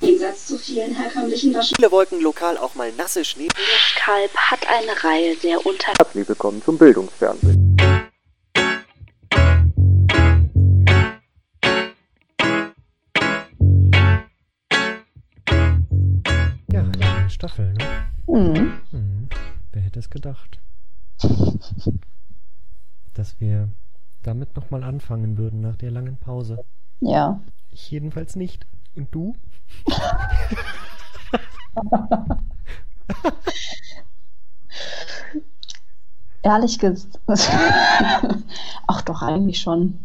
Im Gegensatz zu vielen herkömmlichen Waschen. Viele wollten lokal auch mal nasse Schnee. Kalb hat eine Reihe sehr unter... Herzlich willkommen zum Bildungsfernsehen. Ja, eine Staffel, ne? Mhm. Hm. Wer hätte es gedacht? Dass wir damit nochmal anfangen würden nach der langen Pause. Ja. Ich jedenfalls nicht. Und du? Ehrlich gesagt. Ach doch, eigentlich schon.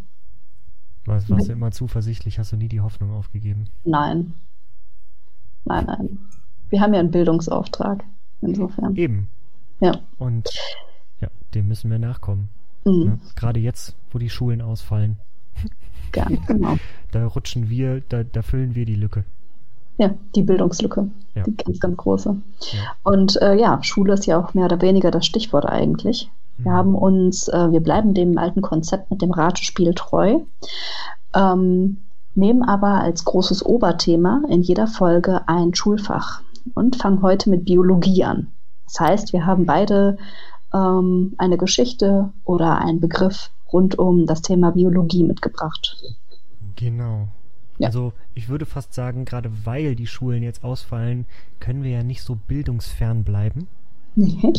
Warst, warst du immer zuversichtlich, hast du nie die Hoffnung aufgegeben? Nein. Nein, nein. Wir haben ja einen Bildungsauftrag. Insofern. Eben. Ja. Und ja, dem müssen wir nachkommen. Mhm. Ne? Gerade jetzt, wo die Schulen ausfallen. Gern, genau. Da rutschen wir, da, da füllen wir die Lücke. Ja, die Bildungslücke. Ja. Die ganz, ganz große. Ja. Und äh, ja, Schule ist ja auch mehr oder weniger das Stichwort eigentlich. Wir Mhm. haben uns, äh, wir bleiben dem alten Konzept mit dem Ratespiel treu, ähm, nehmen aber als großes Oberthema in jeder Folge ein Schulfach und fangen heute mit Biologie an. Das heißt, wir haben beide ähm, eine Geschichte oder einen Begriff rund um das Thema Biologie mitgebracht. Genau. Ja. Also ich würde fast sagen, gerade weil die Schulen jetzt ausfallen, können wir ja nicht so bildungsfern bleiben. Nee.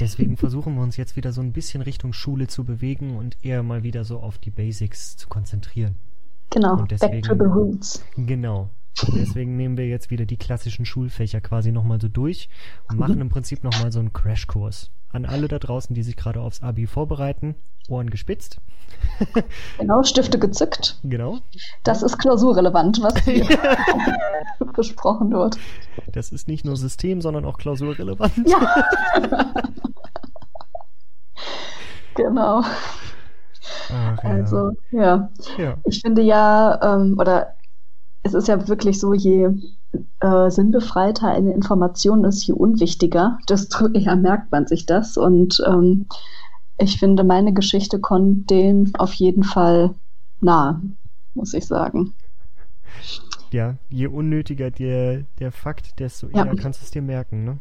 Deswegen versuchen wir uns jetzt wieder so ein bisschen Richtung Schule zu bewegen und eher mal wieder so auf die Basics zu konzentrieren. Genau, Und back to deswegen- the roots. Genau. Und deswegen nehmen wir jetzt wieder die klassischen Schulfächer quasi nochmal so durch und machen im Prinzip nochmal so einen Crashkurs. An alle da draußen, die sich gerade aufs Abi vorbereiten, Ohren gespitzt. Genau, Stifte gezückt. Genau. Das ist klausurrelevant, was hier besprochen wird. Das ist nicht nur System, sondern auch klausurrelevant. Ja. Genau. Ach, ja. Also, ja. ja. Ich finde ja, ähm, oder es ist ja wirklich so, je äh, sinnbefreiter eine Information ist, je unwichtiger, desto eher merkt man sich das. Und ähm, ich finde, meine Geschichte kommt dem auf jeden Fall nahe, muss ich sagen. ja, je unnötiger der, der Fakt, desto Ja. eher kannst du es dir merken, ne?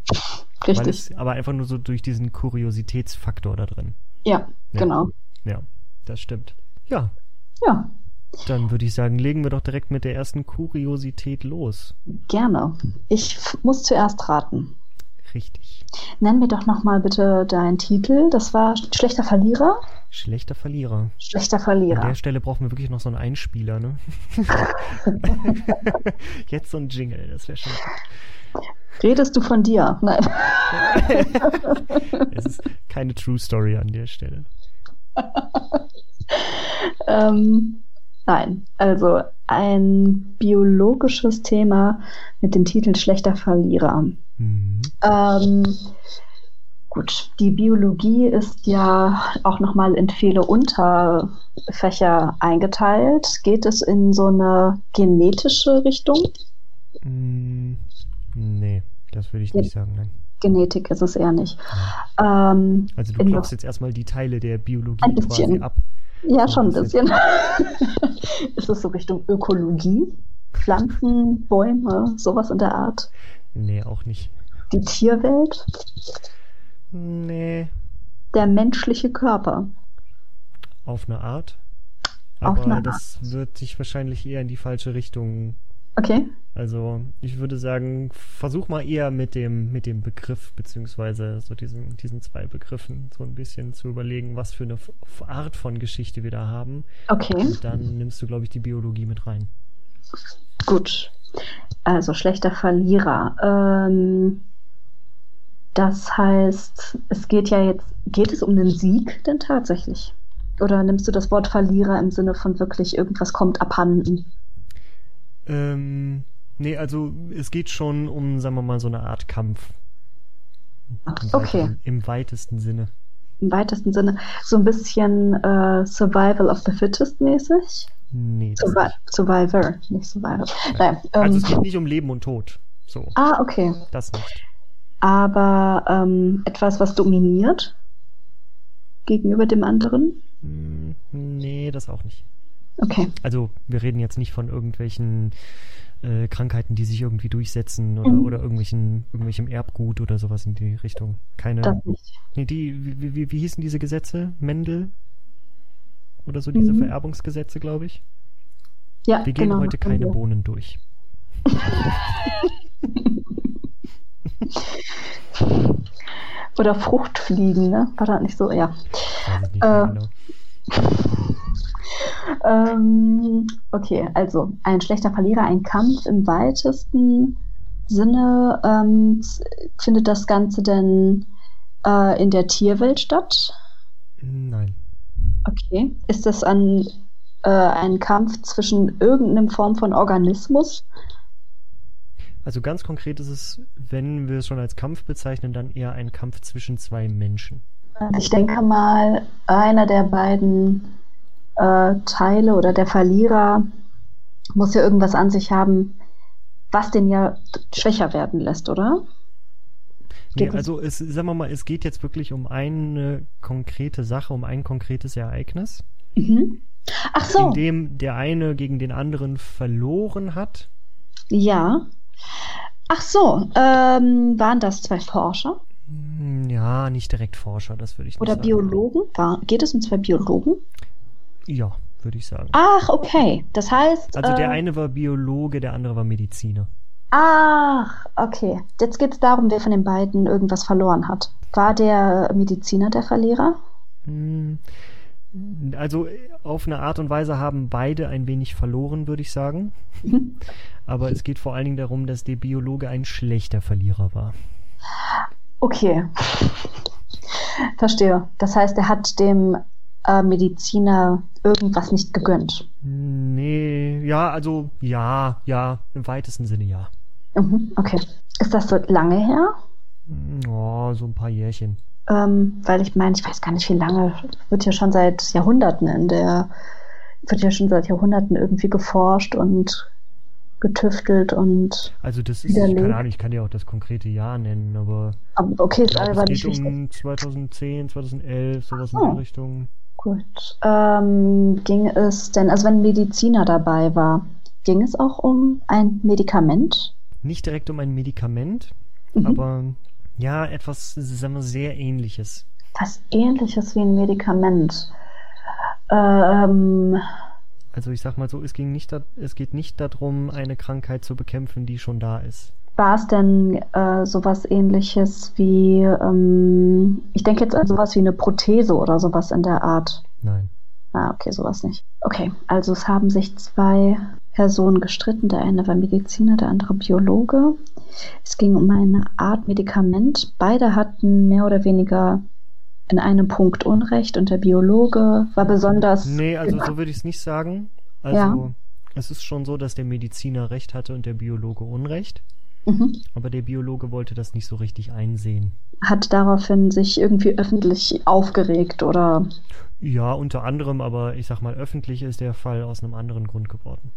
Richtig. es, aber einfach nur so durch diesen Kuriositätsfaktor da drin. Ja, Ja. genau. Ja, das stimmt. Ja, Ja, dann würde ich sagen, legen wir doch direkt mit der ersten Kuriosität los. gerne. Ich muss zuerst raten. Richtig. Nenn mir doch nochmal bitte deinen Titel. Das war Schlechter Verlierer? Schlechter Verlierer. Schlechter An Verlierer. der Stelle brauchen wir wirklich noch so einen Einspieler, ne? Jetzt so ein Jingle, das wäre schon gut. Redest du von dir? Nein. Es ist keine True Story an der Stelle. ähm, nein. Also ein biologisches Thema mit dem Titel Schlechter Verlierer. Mhm. Ähm, gut, die Biologie ist ja auch nochmal in viele Unterfächer eingeteilt. Geht es in so eine genetische Richtung? Mm, Nee, das würde ich Ja. nicht sagen, nein. Genetik ist es eher nicht. Ähm, Also du klopfst jetzt erstmal die Teile der Biologie Ein quasi ab. Ja, schon ein bisschen. ist es so Richtung Ökologie? Pflanzen, Bäume, sowas in der Art? Nee, auch nicht. Die Tierwelt? Nee, Der menschliche Körper? auf eine Art. Auf Aber eine das wird sich wahrscheinlich eher in die falsche Richtung. Okay. Also ich würde sagen, versuch mal eher mit dem, mit dem Begriff, beziehungsweise so diesen, diesen zwei Begriffen so ein bisschen zu überlegen, was für eine Art von Geschichte wir da haben. Okay, Und dann nimmst du, glaube ich, die Biologie mit rein. gut. Also schlechter Verlierer. Ähm, das heißt, es geht ja jetzt, geht es um den Sieg denn tatsächlich? Oder nimmst du das Wort Verlierer im Sinne von wirklich irgendwas kommt abhanden? Ähm, nee, also es geht schon um, sagen wir mal, so eine Art Kampf. Im Okay, Im weitesten Sinne. im weitesten Sinne so ein bisschen äh, Survival of the Fittest mäßig. Nee, das Survi nicht. Survivor, nicht Survivor. Nein, ähm, Also es geht nicht um Leben und Tod. So, ah, okay. das nicht. Aber ähm, etwas, was dominiert gegenüber dem anderen. Hm, Nee, das auch nicht. Okay. Also wir reden jetzt nicht von irgendwelchen äh, Krankheiten, die sich irgendwie durchsetzen oder, Mhm. oder irgendwelchen, irgendwelchem Erbgut oder sowas in die Richtung. Keine. Das nicht. Nee, die, wie, wie, wie hießen diese Gesetze? Mendel? Oder so diese Mhm. Vererbungsgesetze, glaube ich. Ja, Wir gehen genau. heute keine Also, Bohnen durch. Oder Fruchtfliegen, ne? War das nicht so? Ja. Weiß ich nicht Äh, genau. Ähm, okay, also ein schlechter Verlierer, ein Kampf im weitesten Sinne. Ähm, findet das Ganze denn äh, in der Tierwelt statt? Nein. Okay. Ist das ein, äh, ein Kampf zwischen irgendeinem Form von Organismus? Also ganz konkret ist es, wenn wir es schon als Kampf bezeichnen, dann eher ein Kampf zwischen zwei Menschen. Ich denke mal, einer der beiden äh, Teile oder der Verlierer muss ja irgendwas an sich haben, was den ja schwächer werden lässt, oder? Nee, also es, sagen wir mal, es geht jetzt wirklich um eine konkrete Sache, um ein konkretes Ereignis, Mhm. Ach so, in dem der eine gegen den anderen verloren hat. ja. Ach so, ähm, waren das zwei Forscher Hm, Ja, nicht direkt Forscher, das würde ich nicht oder sagen. Biologen? War, geht es um zwei Biologen? Ja, würde ich sagen. Ach, okay. Das heißt. Also der äh, eine war Biologe, der andere war Mediziner. Ach, okay. Jetzt geht es darum, wer von den beiden irgendwas verloren hat. War der Mediziner der Verlierer? Hm, Also auf eine Art und Weise haben beide ein wenig verloren, würde ich sagen. Aber es geht vor allen Dingen darum, dass der Biologe ein schlechter Verlierer war. Okay. Verstehe. Das heißt, er hat dem äh, Mediziner irgendwas nicht gegönnt. Nee, ja, also ja, ja, im weitesten Sinne ja. Mhm, okay. Ist das so lange her? Oh, so ein paar Jährchen. Ähm, weil ich meine, ich weiß gar nicht, wie lange. Wird ja schon seit Jahrhunderten in der, wird ja schon seit Jahrhunderten irgendwie geforscht und getüftelt und. Also das ist, Widerlegt. keine Ahnung, ich kann dir auch das konkrete Jahr nennen, aber aber Okay, es nicht geht um 2010, 2011, sowas in Oh. die Richtung. Gut. Ähm, ging es denn, also wenn ein Mediziner dabei war, ging es auch um ein Medikament? Nicht direkt um ein Medikament, Mhm. aber ja, etwas, sagen wir, sehr ähnliches. Was ähnliches wie ein Medikament. Ähm, Also ich sag mal so, es ging nicht, es geht nicht darum, eine Krankheit zu bekämpfen, die schon da ist. War es denn äh, sowas ähnliches wie, ähm, ich denke jetzt an sowas wie eine Prothese oder sowas in der Art? Nein. Ah, okay, sowas nicht. Okay, also es haben sich zwei Personen gestritten. Der eine war Mediziner, der andere Biologe. Es ging um eine Art Medikament. Beide hatten mehr oder weniger in einem Punkt Unrecht und der Biologe war besonders. Nee, also so würde ich es nicht sagen. Also Ja. es ist schon so, dass der Mediziner recht hatte und der Biologe Unrecht. Mhm. Aber der Biologe wollte das nicht so richtig einsehen. Hat daraufhin sich irgendwie öffentlich aufgeregt oder. Ja, unter anderem, aber ich sag mal, öffentlich ist der Fall aus einem anderen Grund geworden.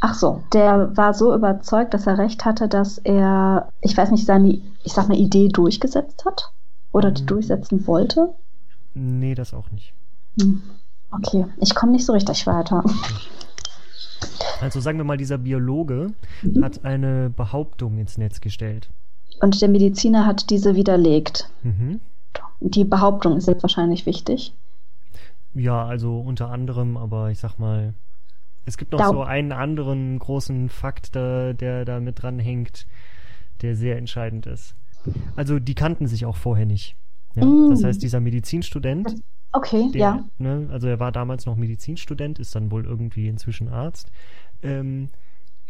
Ach so, der war so überzeugt, dass er recht hatte, dass er, ich weiß nicht, seine, ich sag mal, Idee durchgesetzt hat oder die Mhm. durchsetzen wollte. Nee, das auch nicht. Hm. Okay, ich komme nicht so richtig weiter. Also sagen wir mal, dieser Biologe Mhm. hat eine Behauptung ins Netz gestellt. Und der Mediziner hat diese widerlegt. Mhm. Die Behauptung ist jetzt wahrscheinlich wichtig. Ja, also unter anderem, aber ich sag mal, es gibt noch Da- so einen anderen großen Fakt, da, der da mit dran hängt, der sehr entscheidend ist. Also die kannten sich auch vorher nicht. Ja? Mm. Das heißt, dieser Medizinstudent, Okay, der, ja. ne, also er war damals noch Medizinstudent, ist dann wohl irgendwie inzwischen Arzt, ähm,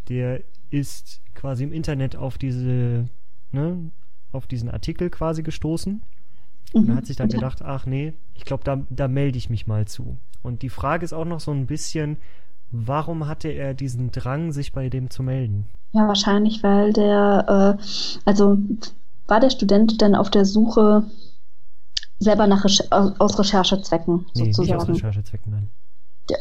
der ist quasi im Internet auf diese, ne, auf diesen Artikel quasi gestoßen und Mhm. hat sich dann gedacht, ach nee, ich glaube, da, da melde ich mich mal zu. Und die Frage ist auch noch so ein bisschen, warum hatte er diesen Drang, sich bei dem zu melden? Ja, wahrscheinlich, weil der, äh, also war der Student denn auf der Suche selber nach Recher aus, Recherchezwecken Nee, nicht aus sozusagen? Recherchezwecken, nein.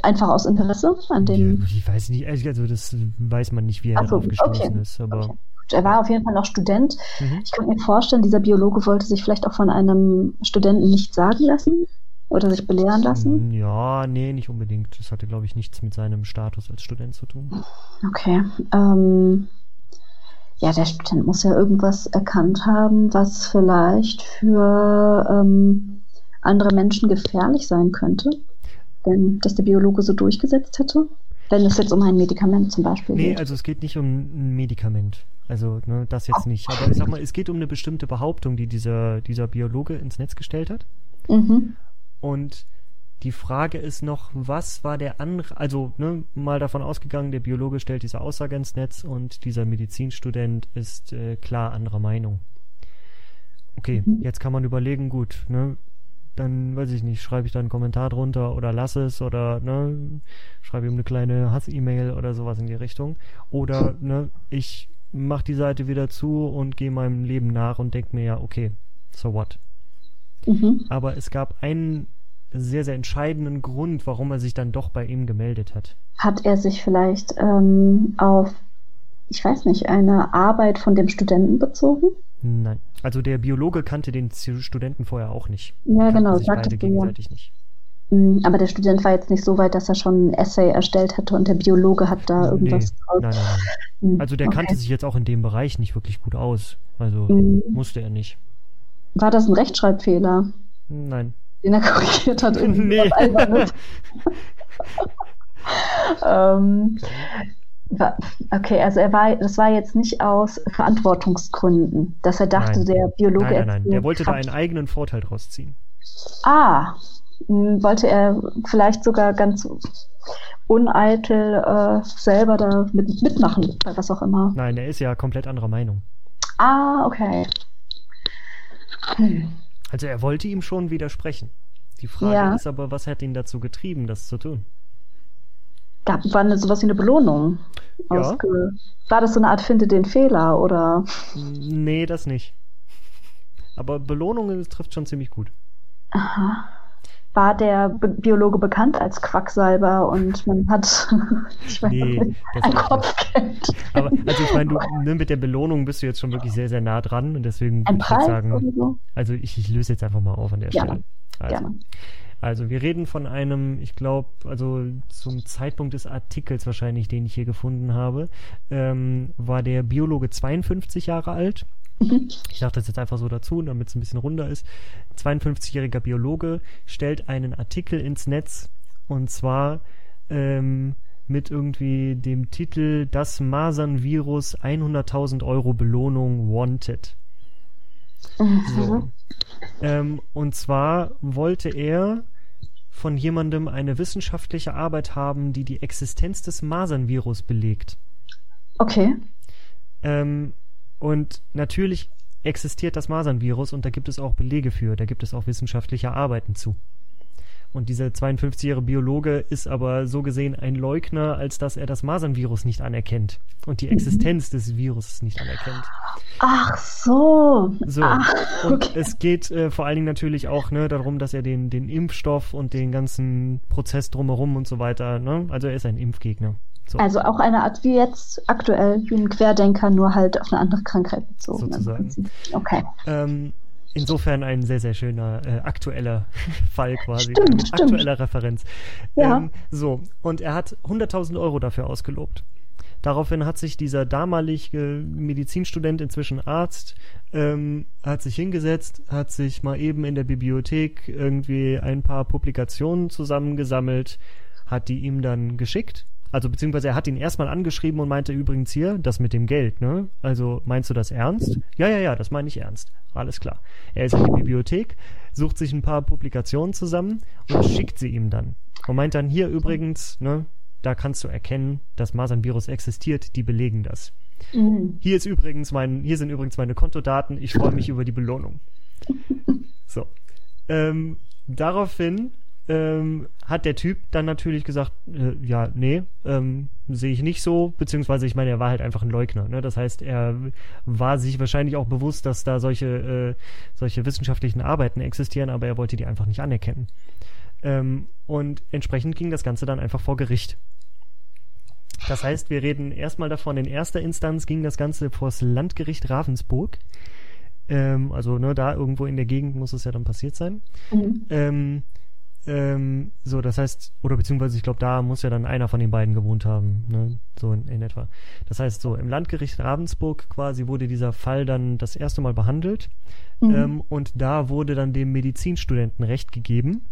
Einfach aus Interesse an dem. Ja, ich weiß nicht, also das weiß man nicht, wie er so, darauf gestoßen okay. ist, aber Okay. Er war auf jeden Fall noch Student. mhm. Ich könnte mir vorstellen, dieser Biologe wollte sich vielleicht auch von einem Studenten nicht sagen lassen, Oder sich belehren lassen? Ja, nee, nicht unbedingt. Das hatte, glaube ich, nichts mit seinem Status als Student zu tun. Okay. Ähm, ja, der Student muss ja irgendwas erkannt haben, was vielleicht für ähm, andere Menschen gefährlich sein könnte. Wenn das der Biologe so durchgesetzt hätte. Wenn es jetzt um ein Medikament zum Beispiel Nee, geht. also es geht nicht um ein Medikament. Also, ne, das jetzt nicht. Aber ich sag mal, es geht um eine bestimmte Behauptung, die dieser, dieser Biologe ins Netz gestellt hat. Mhm. Und die Frage ist noch, was war der andere, also ne, mal davon ausgegangen, der Biologe stellt diese Aussage ins Netz und dieser Medizinstudent ist äh, klar anderer Meinung. Okay, Mhm. jetzt kann man überlegen, gut, ne, dann weiß ich nicht, schreibe ich da einen Kommentar drunter oder lass es oder ne, schreibe ihm eine kleine Hass-E-Mail oder sowas in die Richtung. Oder ne, ich mach die Seite wieder zu und gehe meinem Leben nach und denke mir ja, okay, so what? Mhm. aber es gab einen sehr, sehr entscheidenden Grund, warum er sich dann doch bei ihm gemeldet hat. Hat er sich vielleicht ähm, auf, ich weiß nicht, eine Arbeit von dem Studenten bezogen? Nein. Also der Biologe kannte den Studenten vorher auch nicht. Ja, Kannten genau, beide du ja. gegenseitig nicht. Mm, Aber der Student war jetzt nicht so weit, dass er schon ein Essay erstellt hätte und der Biologe hat da irgendwas nee, draus. nein, nein, nein. Mm, Also der okay. kannte sich jetzt auch in dem Bereich nicht wirklich gut aus. Also Mhm. musste er nicht. War das ein Rechtschreibfehler, Nein. den er korrigiert hat? Nee. ähm, okay, also er war, das war jetzt nicht aus Verantwortungsgründen, dass er dachte, Nein. der Biologe Nein, nein, nein. Der wollte da Quatsch. einen eigenen Vorteil draus ziehen. Ah, m, wollte er vielleicht sogar ganz uneitel äh, selber da mit, mitmachen, bei was auch immer. Nein, er ist ja komplett anderer Meinung. Ah, okay. Hm. Also er wollte ihm schon widersprechen. Die Frage Ja. ist aber, was hat ihn dazu getrieben, das zu tun? Gab, war eine, sowas wie eine Belohnung? Ja. Ausge war das so eine Art Finde den Fehler oder? Nee, das nicht. Aber Belohnungen trifft schon ziemlich gut. Aha. War der Bi Biologe bekannt als Quacksalber und man hat ich weiß Nee, nicht, das ein auch nicht. Kopfgeld. Aber also ich meine, du ne, mit der Belohnung bist du jetzt schon wirklich sehr, sehr nah dran und deswegen Ein würde ich jetzt Preis sagen, so? also ich, ich löse jetzt einfach mal auf an der Gerne. Stelle. Also, Gerne. Also wir reden von einem, ich glaube, also zum Zeitpunkt des Artikels wahrscheinlich, den ich hier gefunden habe, ähm, war der Biologe 52 Jahre alt. Mhm. Ich dachte das jetzt einfach so dazu, damit es ein bisschen runder ist. 52-jähriger Biologe stellt einen Artikel ins Netz und zwar ähm, mit irgendwie dem Titel Das Masernvirus 100.000 Euro Belohnung wanted. So. Ähm, und zwar wollte er von jemandem eine wissenschaftliche Arbeit haben, die die Existenz des Masernvirus belegt. Okay. Ähm, und natürlich existiert das Masernvirus und da gibt es auch Belege für, da gibt es auch wissenschaftliche Arbeiten zu. Und dieser 52-jährige Biologe ist aber so gesehen ein Leugner, als dass er das Masernvirus nicht anerkennt und die Existenz des Virus nicht anerkennt. Ach so. So, und okay. es geht äh, vor allen Dingen natürlich auch ne, darum, dass er den, den Impfstoff und den ganzen Prozess drumherum und so weiter, ne? also er ist ein Impfgegner. So, Also auch eine Art wie jetzt aktuell wie ein Querdenker, nur halt auf eine andere Krankheit bezogen. Sozusagen. Okay. ähm, insofern ein sehr, sehr schöner äh, aktueller Fall quasi, Stimmt, eine stimmt. Referenz. Ja. Ähm, so, und er hat 100.000 Euro dafür ausgelobt. Daraufhin hat sich dieser damalige Medizinstudent, inzwischen Arzt, ähm, hat sich hingesetzt, hat sich mal eben in der Bibliothek irgendwie ein paar Publikationen zusammengesammelt, hat die ihm dann geschickt. Also beziehungsweise er hat ihn erstmal angeschrieben und meinte übrigens hier, das mit dem Geld, ne? Also meinst du das ernst? Ja, ja, ja, das meine ich ernst. Alles klar. Er ist in die Bibliothek, sucht sich ein paar Publikationen zusammen und schickt sie ihm dann. Und meint dann hier übrigens, ne, da kannst du erkennen, das Masernvirus existiert, die belegen das. Mhm. Hier ist übrigens mein, hier sind übrigens meine Kontodaten, ich freue mich über die Belohnung. So. Ähm, daraufhin ähm, hat der Typ dann natürlich gesagt, äh, ja, nee, ähm, sehe ich nicht so, beziehungsweise ich meine, er war halt einfach ein Leugner. Ne? Das heißt, er war sich wahrscheinlich auch bewusst, dass da solche, äh, solche wissenschaftlichen Arbeiten existieren, aber er wollte die einfach nicht anerkennen. Ähm, und entsprechend ging das Ganze dann einfach vor Gericht. Das heißt, wir reden erstmal davon, in erster Instanz ging das Ganze vor das Landgericht Ravensburg. Ähm, also ne, da irgendwo in der Gegend muss es ja dann passiert sein. Mhm. Ähm, ähm, so, das heißt, oder beziehungsweise ich glaube, da muss ja dann einer von den beiden gewohnt haben, ne? so in, in etwa. Das heißt, so im Landgericht Ravensburg quasi wurde dieser Fall dann das erste Mal behandelt Mhm. ähm, und da wurde dann dem Medizinstudenten Recht gegeben,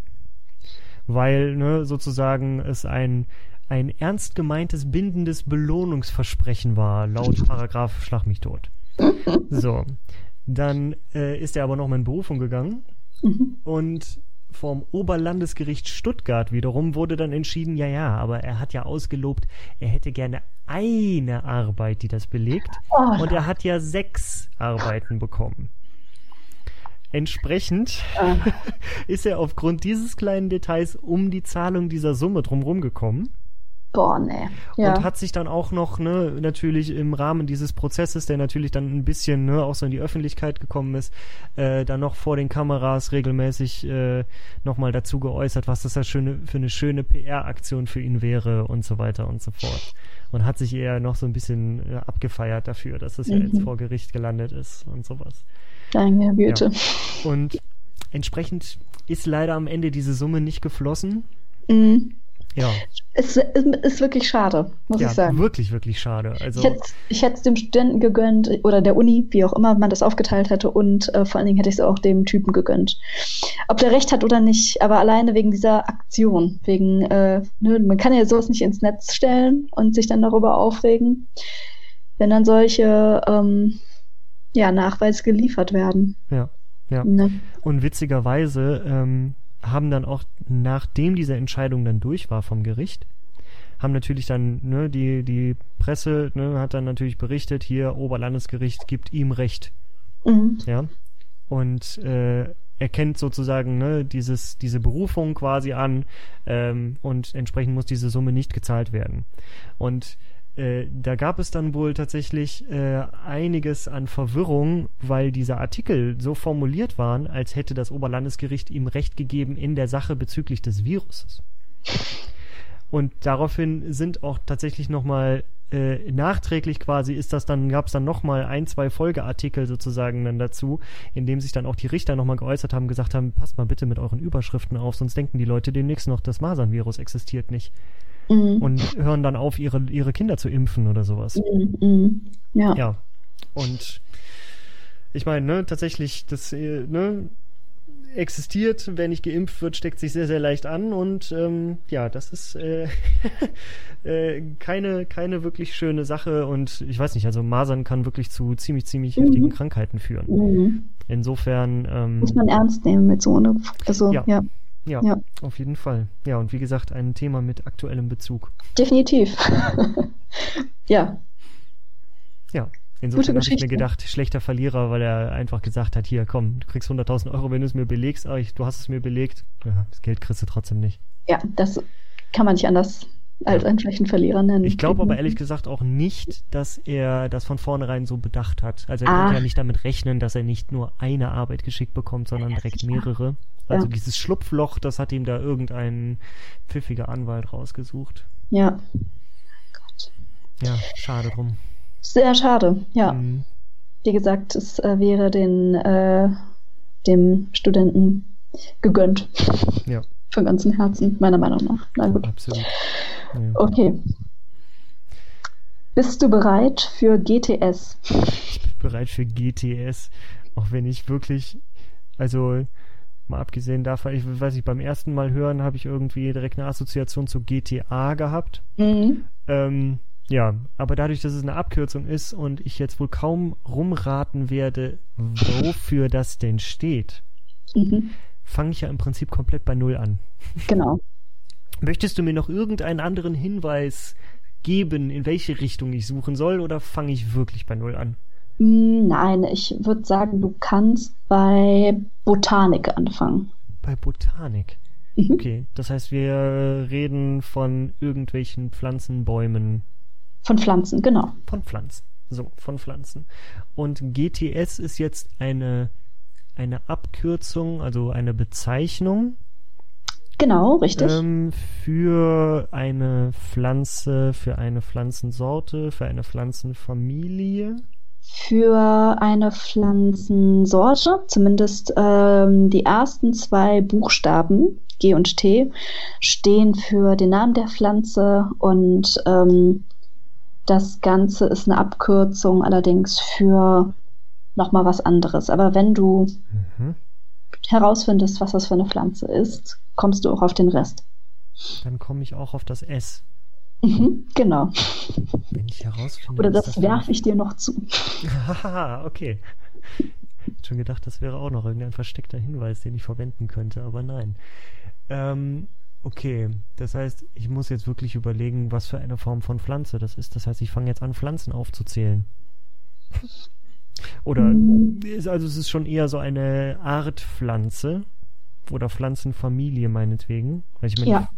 weil ne, sozusagen es ein ein ernst gemeintes bindendes Belohnungsversprechen war, laut Paragraph Schlag mich tot. So, dann äh, ist er aber nochmal in Berufung gegangen Mhm. und vom Oberlandesgericht Stuttgart wiederum wurde dann entschieden, ja, ja, aber er hat ja ausgelobt, er hätte gerne eine Arbeit, die das belegt. Oh, Und er hat ja sechs Arbeiten bekommen. Entsprechend Ah. ist er aufgrund dieses kleinen Details um die Zahlung dieser Summe drumherum gekommen boah, nee. Ja. und hat sich dann auch noch, ne, natürlich im Rahmen dieses Prozesses, der natürlich dann ein bisschen, ne, auch so in die Öffentlichkeit gekommen ist, äh, dann noch vor den Kameras regelmäßig äh, nochmal dazu geäußert, was das ja schöne, für eine schöne PR-Aktion für ihn wäre und so weiter und so fort. Und hat sich eher noch so ein bisschen äh, abgefeiert dafür, dass es ja Mhm. jetzt vor Gericht gelandet ist und sowas. Deine Güte. Und entsprechend ist leider am Ende diese Summe nicht geflossen. Mhm. Ja, Es ist, ist wirklich schade, muss ja ich sagen. wirklich, wirklich schade. Also, Ich hätte ich hätte es dem Studenten gegönnt oder der Uni, wie auch immer man das aufgeteilt hätte und äh, vor allen Dingen hätte ich es auch dem Typen gegönnt. Ob der recht hat oder nicht, aber alleine wegen dieser Aktion, wegen, äh, ne, man kann ja sowas nicht ins Netz stellen und sich dann darüber aufregen, wenn dann solche ähm, ja, Nachweise geliefert werden. ja, ja. Ne? Und witzigerweise ähm, haben dann auch, nachdem diese Entscheidung dann durch war vom Gericht, haben natürlich dann, ne, die, die Presse ne, hat dann natürlich berichtet, hier Oberlandesgericht gibt ihm Recht. Mhm. Ja. Und äh, erkennt sozusagen ne, dieses, diese Berufung quasi an ähm, und entsprechend muss diese Summe nicht gezahlt werden. Und äh, da gab es dann wohl tatsächlich äh, einiges an Verwirrung, weil diese Artikel so formuliert waren, als hätte das Oberlandesgericht ihm Recht gegeben in der Sache bezüglich des Viruses. Und daraufhin sind auch tatsächlich nochmal äh, nachträglich quasi ist das dann, gab es dann nochmal ein, zwei Folgeartikel sozusagen dann dazu, in dem sich dann auch die Richter nochmal geäußert haben, gesagt haben, passt mal bitte mit euren Überschriften auf, sonst denken die Leute demnächst noch, das Masern-Virus existiert nicht. Mhm. Und hören dann auf, ihre, ihre Kinder zu impfen oder sowas. Mhm. Mhm. Ja. Ja. Und ich meine, ne, tatsächlich, das, äh, ne, existiert, wer nicht geimpft wird, steckt sich sehr, sehr leicht an und ähm, ja, das ist äh, äh, keine, keine wirklich schöne Sache und ich weiß nicht, also Masern kann wirklich zu ziemlich, ziemlich Mhm. heftigen Krankheiten führen. Mhm. Insofern, ähm, Muss man ernst nehmen mit so einer. Also, Ja. ja. Ja, ja. auf jeden Fall. Ja, und wie gesagt, ein Thema mit aktuellem Bezug. Definitiv. ja. Ja, insofern habe ich mir gedacht, schlechter Verlierer, weil er einfach gesagt hat, hier, komm, du kriegst 100.000 Euro, wenn du es mir belegst, aber ich, du hast es mir belegt. Ja, das Geld kriegst du trotzdem nicht. Ja, das kann man nicht anders als einen schlechten Verlierer nennen. Ich glaube aber ehrlich gesagt auch nicht, dass er das von vornherein so bedacht hat. Also er Ah. konnte ja nicht damit rechnen, dass er nicht nur eine Arbeit geschickt bekommt, sondern Ja, direkt mehrere. Also Ja. dieses Schlupfloch, das hat ihm da irgendein pfiffiger Anwalt rausgesucht. Ja. Ja, schade drum. Sehr schade, ja. Mhm. Wie gesagt, es äh, wäre den, äh, dem Studenten gegönnt. Ja. Von ganzem Herzen, meiner Meinung nach. Na gut. Absolut. Ja. Okay. Bist du bereit für GTS? Ich bin bereit für GTS, auch wenn ich wirklich, also mal abgesehen davon, ich weiß nicht, beim ersten Mal hören habe ich irgendwie direkt eine Assoziation zu GTA gehabt. Mhm. Ähm, ja, aber dadurch, dass es eine Abkürzung ist und ich jetzt wohl kaum rumraten werde, wofür das denn steht, Mhm. fange ich ja im Prinzip komplett bei Null an. Genau. Möchtest du mir noch irgendeinen anderen Hinweis geben, in welche Richtung ich suchen soll, oder fange ich wirklich bei Null an? Mm, Nein, ich würde sagen, du kannst bei Botanik anfangen. Bei Botanik. Mhm. Okay, das heißt, wir reden von irgendwelchen Pflanzen, Bäumen, Von Pflanzen, genau. von Pflanzen. So, von Pflanzen. Und GTS ist jetzt eine, eine Abkürzung, also eine Bezeichnung Genau, richtig. ähm, für eine Pflanze, für eine Pflanzensorte, für eine Pflanzenfamilie. Für eine Pflanzensorte, zumindest ähm, die ersten zwei Buchstaben G und T stehen für den Namen der Pflanze und ähm, das Ganze ist eine Abkürzung allerdings für nochmal was anderes. Aber wenn du Mhm. herausfindest, was das für eine Pflanze ist, kommst du auch auf den Rest. Dann komme ich auch auf das S. Mhm, genau. Wenn ich herausfinde. Oder das für- werfe ich dir noch zu. Haha, okay. Ich hab schon gedacht, das wäre auch noch irgendein versteckter Hinweis, den ich verwenden könnte, aber nein. Ähm, okay, das heißt, ich muss jetzt wirklich überlegen, was für eine Form von Pflanze das ist. Das heißt, ich fange jetzt an, Pflanzen aufzuzählen. Oder, Mm. ist- also es ist schon eher so eine Art Pflanze oder Pflanzenfamilie meinetwegen. Weil ich meine, Ja.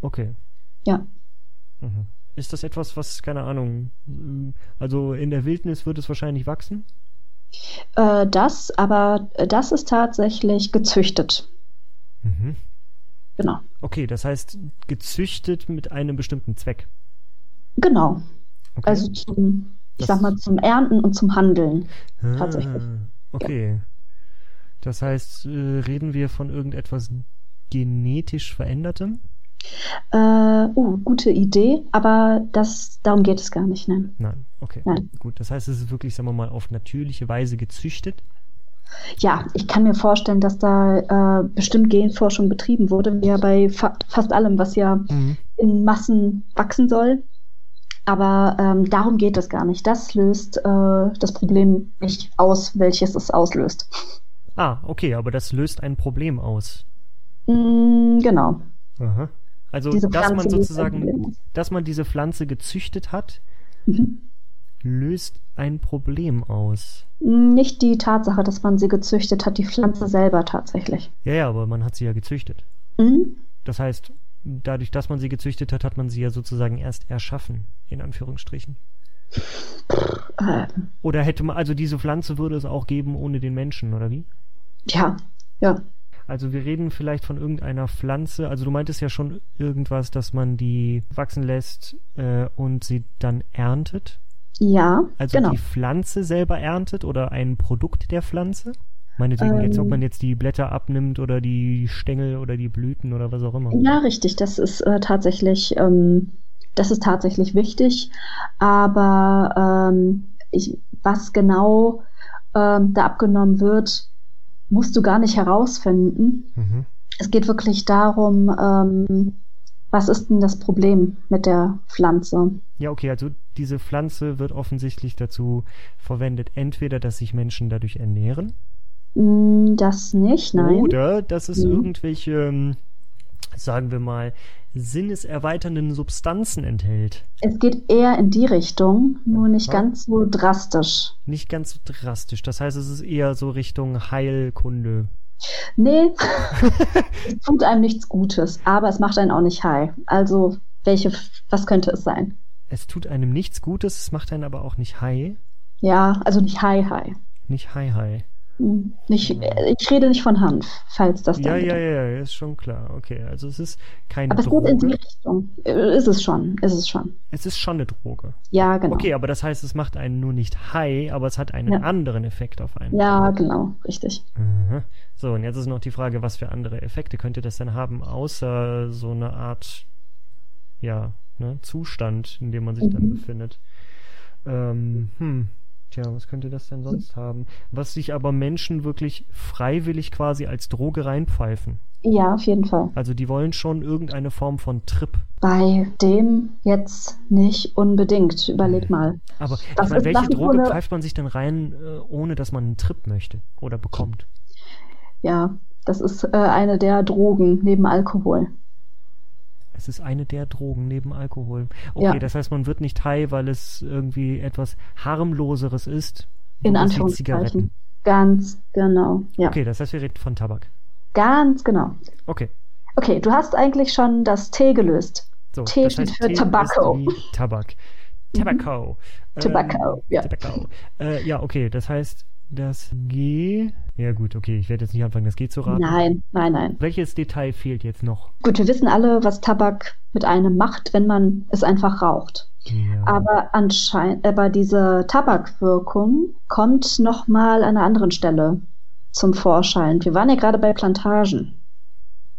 Okay. Ja. Mhm. Ist das etwas, was, keine Ahnung, ähm, also in der Wildnis wird es wahrscheinlich wachsen? Äh, das, aber äh, das ist tatsächlich gezüchtet. Mhm. Genau. Okay, das heißt gezüchtet mit einem bestimmten Zweck. Genau. Okay. Also zum, ich Das- sag mal, zum Ernten und zum Handeln. tatsächlich. Ah, okay. Das heißt, äh, reden wir von irgendetwas genetisch Verändertem? Äh, uh, gute Idee, aber das, darum geht es gar nicht, nein. Nein, okay. Nein. Gut, das heißt, es ist wirklich, sagen wir mal, auf natürliche Weise gezüchtet. Ja, ich kann mir vorstellen, dass da äh, bestimmt Genforschung betrieben wurde, wie ja bei fa fast allem, was ja Mhm. in Massen wachsen soll. Aber ähm, darum geht es gar nicht. Das löst äh, das Problem nicht aus, welches es auslöst. Ah, okay, aber das löst ein Problem aus. Mm, genau. Aha. Also, dass man sozusagen, dass man diese Pflanze gezüchtet hat, Mhm. löst ein Problem aus. Nicht die Tatsache, dass man sie gezüchtet hat, die Pflanze selber tatsächlich. Ja, ja, aber man hat sie ja gezüchtet. Mhm. Das heißt, dadurch, dass man sie gezüchtet hat, hat man sie ja sozusagen erst erschaffen, in Anführungsstrichen. Äh, Oder hätte man, also diese Pflanze würde es auch geben ohne den Menschen, oder wie? ja, ja. Also wir reden vielleicht von irgendeiner Pflanze, also du meintest ja schon irgendwas, dass man die wachsen lässt äh, und sie dann erntet. Ja, Also genau. die Pflanze selber erntet oder ein Produkt der Pflanze? Meinetwegen jetzt, ob Ähm. man jetzt die Blätter abnimmt oder die Stängel oder die Blüten oder was auch immer. Ja, richtig. Das ist äh, tatsächlich, ähm, das ist tatsächlich wichtig. Aber ähm, ich, was genau ähm, da abgenommen wird, musst du gar nicht herausfinden. Mhm. Es geht wirklich darum, ähm, was ist denn das Problem mit der Pflanze? Ja, okay, also diese Pflanze wird offensichtlich dazu verwendet, entweder, dass sich Menschen dadurch ernähren Hm, Das nicht, nein. oder dass es Mhm. irgendwelche, ähm, sagen wir mal, sinneserweiternden Substanzen enthält. Es geht eher in die Richtung, nur nicht Aha. ganz so drastisch. Nicht ganz so drastisch. Das heißt, es ist eher so Richtung Heilkunde. Nee, es tut einem nichts Gutes, aber es macht einen auch nicht high. Also, welche, was könnte es sein? Es tut einem nichts Gutes, es macht einen aber auch nicht high. Ja, also nicht high, high. Nicht high high. Nicht, ich rede nicht von Hanf, falls das Ja, dann ja, ja, ja, ist schon klar. Okay, also es ist keine Aber es geht in die Droge. Richtung. Äh, Ist es schon, ist es schon. Es ist schon eine Droge. Ja, genau. Okay, aber das heißt, es macht einen nur nicht high, aber es hat einen Ja. anderen Effekt auf einen. Ja, genau, richtig. Mhm. So, und jetzt ist noch die Frage, was für andere Effekte könnte das denn haben, außer so eine Art, ja, ne, Zustand, in dem man sich dann Mhm. befindet. Ähm, hm, tja, was könnte das denn sonst haben? Was sich aber Menschen wirklich freiwillig quasi als Droge reinpfeifen. Ja, auf jeden Fall. Also die wollen schon irgendeine Form von Trip. Bei dem jetzt nicht unbedingt. Überleg mal. Aber ich Das meine, welche Droge eine- pfeift man sich denn rein, äh, ohne dass man einen Trip möchte oder bekommt? Ja, das ist äh, eine der Drogen neben Alkohol. Es ist eine der Drogen neben Alkohol. Okay, Ja. das heißt, man wird nicht high, weil es irgendwie etwas harmloseres ist. In Anführungszeichen. Ganz genau. Ja, Okay, das heißt, wir reden von Tabak. ganz genau. Okay, Okay, du hast eigentlich schon das T gelöst. so. T das steht heißt, für T Tobacco. ist wie Tabak. Tobacco. Ähm, Tobacco, ja. Tobacco. Äh, ja, okay, das heißt, das G. Ja, gut, okay, ich werde jetzt nicht anfangen, das G zu raten. Nein, nein, nein. Welches Detail fehlt jetzt noch? Gut, wir wissen alle, was Tabak mit einem macht, wenn man es einfach raucht. Ja. Aber anscheinend, aber diese Tabakwirkung kommt noch mal an einer anderen Stelle zum Vorschein. Wir waren ja gerade bei Plantagen.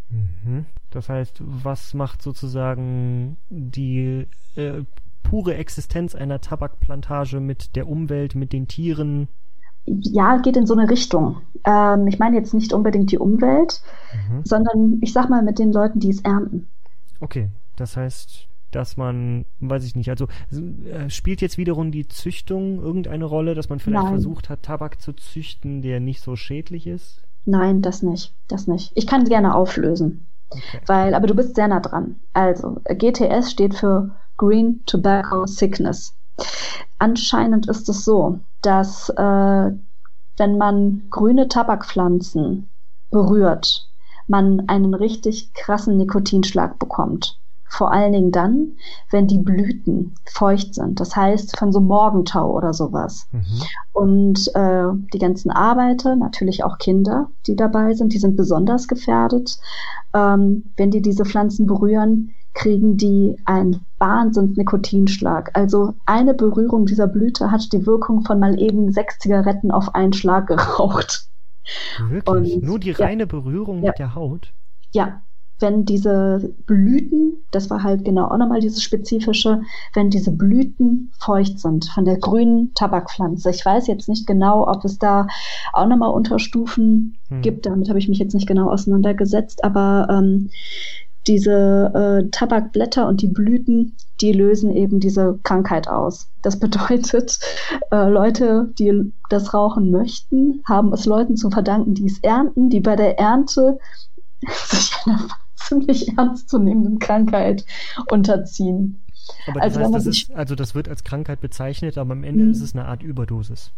Mhm. Das heißt, was macht sozusagen die äh, pure Existenz einer Tabakplantage mit der Umwelt, mit den Tieren? Ja, geht in so eine Richtung. Ähm, ich meine jetzt nicht unbedingt die Umwelt, Mhm. sondern ich sag mal mit den Leuten, die es ernten. Okay, das heißt, dass man, weiß ich nicht, also äh, spielt jetzt wiederum die Züchtung irgendeine Rolle, dass man vielleicht Nein. versucht hat, Tabak zu züchten, der nicht so schädlich ist? Nein, das nicht, das nicht. Ich kann gerne auflösen, Okay. weil, aber du bist sehr nah dran. Also, GTS steht für Green Tobacco Sickness. Anscheinend ist es so, dass äh, wenn man grüne Tabakpflanzen berührt, man einen richtig krassen Nikotinschlag bekommt. Vor allen Dingen dann, wenn die Blüten feucht sind. Das heißt, von so Morgentau oder sowas. Mhm. Und äh, die ganzen Arbeiter, natürlich auch Kinder, die dabei sind, die sind besonders gefährdet. Ähm, wenn die diese Pflanzen berühren, kriegen die einen Wahnsinns-Nikotinschlag. Also eine Berührung dieser Blüte hat die Wirkung von mal eben sechs Zigaretten auf einen Schlag geraucht. Wirklich? Und- Nur die ja. reine Berührung Ja. mit der Haut? Ja, wenn diese Blüten, das war halt genau auch nochmal dieses spezifische, wenn diese Blüten feucht sind von der grünen Tabakpflanze. Ich weiß jetzt nicht genau, ob es da auch nochmal Unterstufen Hm. gibt. Damit habe ich mich jetzt nicht genau auseinandergesetzt, aber ähm, diese äh, Tabakblätter und die Blüten, die lösen eben diese Krankheit aus. Das bedeutet, äh, Leute, die das rauchen möchten, haben es Leuten zu verdanken, die es ernten, die bei der Ernte sich einer ziemlich ernstzunehmenden Krankheit unterziehen. Aber Also heißt, das ist, also das wird als Krankheit bezeichnet, aber am Ende Mhm. ist es eine Art Überdosis.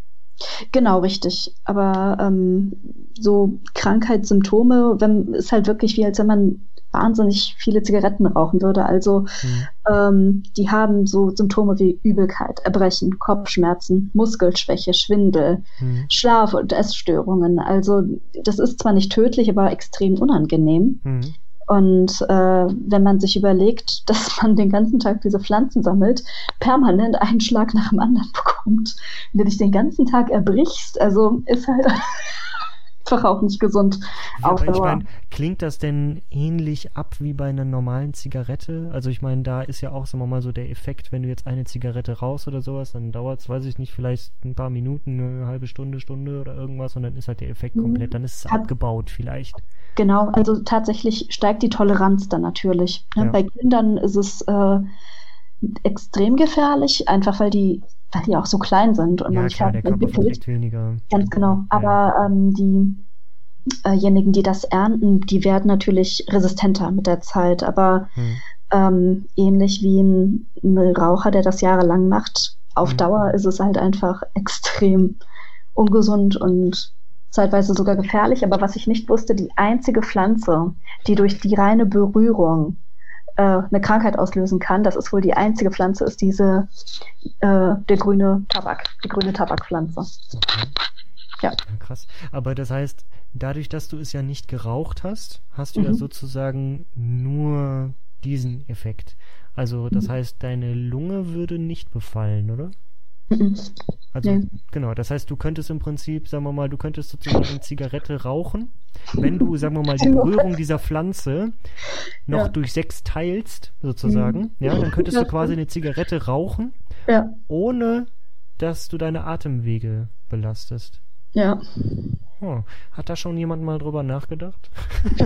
Genau, richtig. Aber ähm, so Krankheitssymptome, wenn, ist halt wirklich wie, als wenn man wahnsinnig viele Zigaretten rauchen würde. Also Hm. ähm, die haben so Symptome wie Übelkeit, Erbrechen, Kopfschmerzen, Muskelschwäche, Schwindel, Hm. Schlaf- und Essstörungen. Also das ist zwar nicht tödlich, aber extrem unangenehm. Hm. Und äh, wenn man sich überlegt, dass man den ganzen Tag diese Pflanzen sammelt, permanent einen Schlag nach dem anderen bekommt, wenn du dich den ganzen Tag erbrichst, also ist halt auch nicht gesund. Ja, auf aber ich meine, klingt das denn ähnlich ab wie bei einer normalen Zigarette? Also ich meine, da ist ja auch, sagen wir mal, so der Effekt, wenn du jetzt eine Zigarette rauchst oder sowas, dann dauert es, weiß ich nicht, vielleicht ein paar Minuten, eine halbe Stunde, Stunde oder irgendwas und dann ist halt der Effekt Mhm. komplett, dann ist es Hat- abgebaut vielleicht. Genau, also tatsächlich steigt die Toleranz dann natürlich. Ne? Ja. Bei Kindern ist es äh, extrem gefährlich, einfach weil die, weil die auch so klein sind und Ja, man klar, entwickelt. weniger. Ganz genau. Aber ähm, diejenigen, die das ernten, die werden natürlich resistenter mit der Zeit. Aber Hm. ähm, ähnlich wie ein, ein Raucher, der das jahrelang macht, auf Mhm. Dauer ist es halt einfach extrem ungesund und zeitweise sogar gefährlich. Aber was ich nicht wusste, die einzige Pflanze, die durch die reine Berührung äh, eine Krankheit auslösen kann, das ist wohl die einzige Pflanze, ist diese äh, der grüne Tabak, die grüne Tabakpflanze. Okay. Ja. Ja, krass. Aber das heißt, dadurch, dass du es ja nicht geraucht hast, hast du ja Mhm. sozusagen nur diesen Effekt. Also das Mhm. heißt, deine Lunge würde nicht befallen, oder? Mhm. Also Nee. genau, das heißt, du könntest im Prinzip, sagen wir mal, du könntest sozusagen eine Zigarette rauchen, wenn du, sagen wir mal, die Berührung dieser Pflanze noch Ja. durch sechs teilst, sozusagen, Mhm. ja, dann könntest du quasi eine Zigarette rauchen, Ja, ohne dass du deine Atemwege belastest. ja. Oh, hat da schon jemand mal drüber nachgedacht?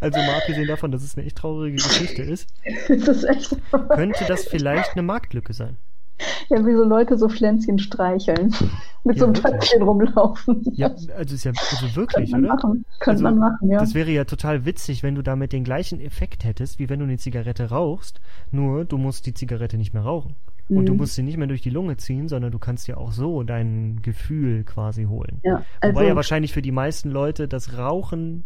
also mal abgesehen davon, dass es eine echt traurige Geschichte ist, Das ist echt. könnte das vielleicht eine Marktlücke sein. Ja, wie so Leute so Pflänzchen streicheln. Mit Ja, so einem. Töpfchen rumlaufen. Ja, also ist ja also wirklich, Könnte man oder? machen. Könnte Also, man machen, ja. Das wäre ja total witzig, wenn du damit den gleichen Effekt hättest, wie wenn du eine Zigarette rauchst, nur du musst die Zigarette nicht mehr rauchen. Und du Mhm. musst sie nicht mehr durch die Lunge ziehen, sondern du kannst dir auch so dein Gefühl quasi holen. ja, also, Wobei ja wahrscheinlich für die meisten Leute das Rauchen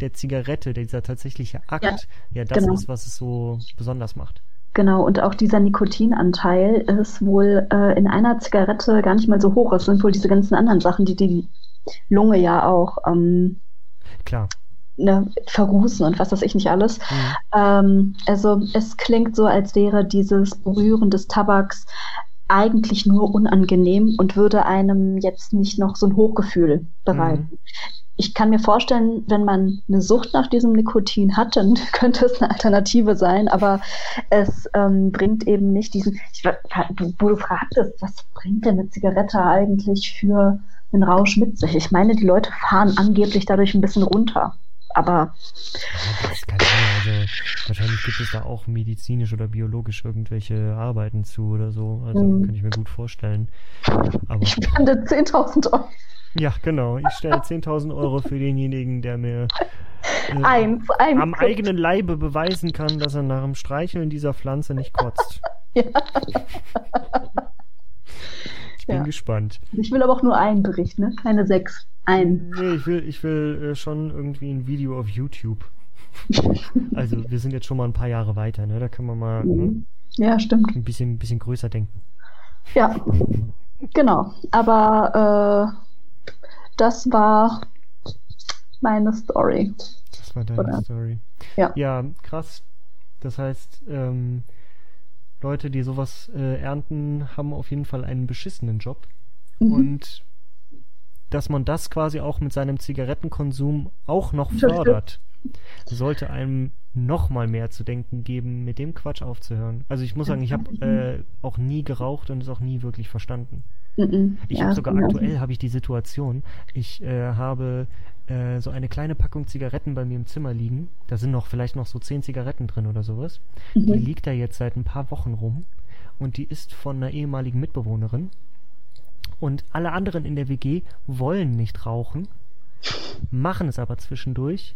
der Zigarette, dieser tatsächliche Akt, ja, Ja, das genau. ist, was es so besonders macht. Genau. Und auch dieser Nikotinanteil ist wohl äh, in einer Zigarette gar nicht mal so hoch. Es sind wohl diese ganzen anderen Sachen, die die Lunge ja auch ähm, Klar. ne, verrußen und was weiß ich nicht alles. Mhm. Ähm, also es klingt so, als wäre dieses Berühren des Tabaks eigentlich nur unangenehm und würde einem jetzt nicht noch so ein Hochgefühl bereiten. Ich kann mir vorstellen, wenn man eine Sucht nach diesem Nikotin hat, dann könnte es eine Alternative sein, aber es ähm, bringt eben nicht diesen, ich, wo du fragtest, was bringt denn eine Zigarette eigentlich für einen Rausch mit sich? Ich meine, die Leute fahren angeblich dadurch ein bisschen runter. Aber Also wahrscheinlich gibt es da auch medizinisch oder biologisch irgendwelche Arbeiten zu oder so. Also Mhm. kann ich mir gut vorstellen. Aber ich spende 10.000 Euro. ja, genau. Ich stelle 10.000 Euro für denjenigen, der mir äh, Eins, eins. am eigenen Leibe beweisen kann, dass er nach dem Streicheln dieser Pflanze nicht kotzt. Ja. Ich bin Ja. gespannt. Ich will aber auch nur einen Bericht, ne? Keine sechs. Ein. Nee, ich will, ich will äh, schon irgendwie ein Video auf YouTube. Also, wir sind jetzt schon mal ein paar Jahre weiter, ne? Da kann man mal ne? Ja, stimmt. ein bisschen, bisschen größer denken. Ja, genau. Aber äh, das war meine Story. Das war deine Oder? Story. Ja. Ja, krass. Das heißt, ähm, Leute, die sowas äh, ernten, haben auf jeden Fall einen beschissenen Job. Mhm. Und dass man das quasi auch mit seinem Zigarettenkonsum auch noch fördert, sollte einem noch mal mehr zu denken geben, mit dem Quatsch aufzuhören. Also ich muss sagen, ich habe äh, auch nie geraucht und es auch nie wirklich verstanden. Mhm. Ich Ja, habe sogar genau. aktuell habe ich die Situation, ich äh, habe äh, so eine kleine Packung Zigaretten bei mir im Zimmer liegen. Da sind noch vielleicht noch so zehn Zigaretten drin oder sowas. Die Mhm. liegt da jetzt seit ein paar Wochen rum und die ist von einer ehemaligen Mitbewohnerin. Und alle anderen in der WG wollen nicht rauchen, machen es aber zwischendurch.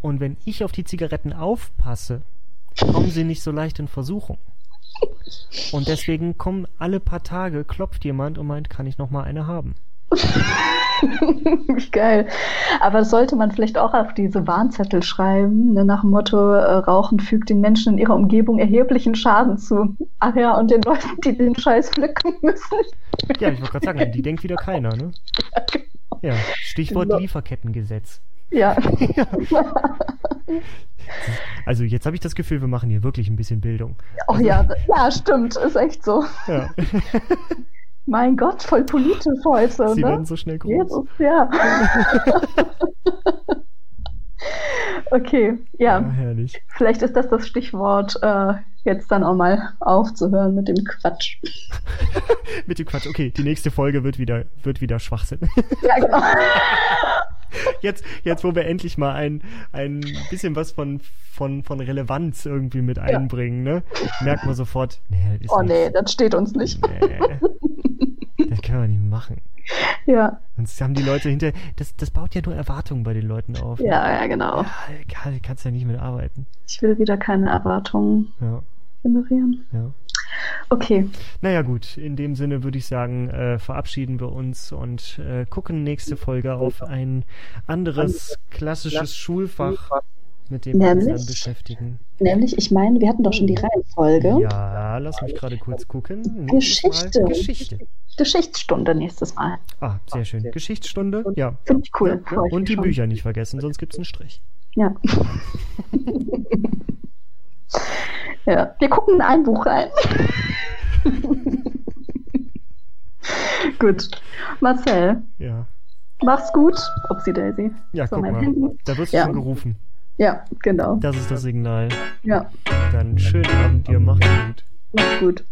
Und wenn ich auf die Zigaretten aufpasse, kommen sie nicht so leicht in Versuchung. Und deswegen kommen alle paar Tage, klopft jemand und meint, kann ich noch mal eine haben? Wie geil. Aber das sollte man vielleicht auch auf diese Warnzettel schreiben, ne, nach dem Motto, äh, Rauchen fügt den Menschen in ihrer Umgebung erheblichen Schaden zu. Ach ja, und den Leuten, die den Scheiß pflücken müssen. Ja, ich wollte gerade sagen, die denkt wieder keiner, ne? Ja, Stichwort Genau. Lieferkettengesetz. Ja. Also jetzt habe ich das Gefühl, wir machen hier wirklich ein bisschen Bildung. Oh ja, ja, stimmt, ist echt so. Ja, Mein Gott, voll politisch heute, sie ne? werden so schnell groß. Jesus, ja. okay, ja, Ja, herrlich. vielleicht ist das das Stichwort, äh, jetzt dann auch mal aufzuhören mit dem Quatsch. Mit dem Quatsch. Okay, die nächste Folge wird wieder, wird wieder Schwachsinn. Ja, genau. Jetzt, jetzt, wo wir endlich mal ein, ein bisschen was von, von, von Relevanz irgendwie mit einbringen, ne? Merkt man sofort, nee, das Oh nee, das steht uns nicht. Nee. Das können wir nicht machen. Ja, Sonst haben die Leute hinter. Das, das baut ja nur Erwartungen bei den Leuten auf. ne? ja, ja, genau. Ja, kannst ja nicht mitarbeiten. Ich will wieder keine Erwartungen Ja, generieren. ja. Okay, Naja, gut, in dem Sinne würde ich sagen, äh, verabschieden wir uns und äh, gucken nächste Folge auf ein anderes klassisches Schulfach, mit dem wir uns dann Nämlich? beschäftigen. nämlich, ich meine, wir hatten doch schon die Reihenfolge. Ja, lass mich gerade kurz gucken. Geschichte. Geschichte. Geschichtsstunde nächstes Mal. Ah, sehr schön. Geschichtsstunde, ja. Finde ich cool. Ich Und die schon. Bücher nicht vergessen, sonst gibt's einen Strich. Ja. ja, wir gucken in ein Buch rein. gut. Marcel, Ja. mach's gut. Upsi Daisy. Ja, So, guck mal. Da wirst du Ja. schon gerufen. Ja, genau. Das ist das Signal. Ja, Dann schönen Abend dir, mach's gut. mach's gut.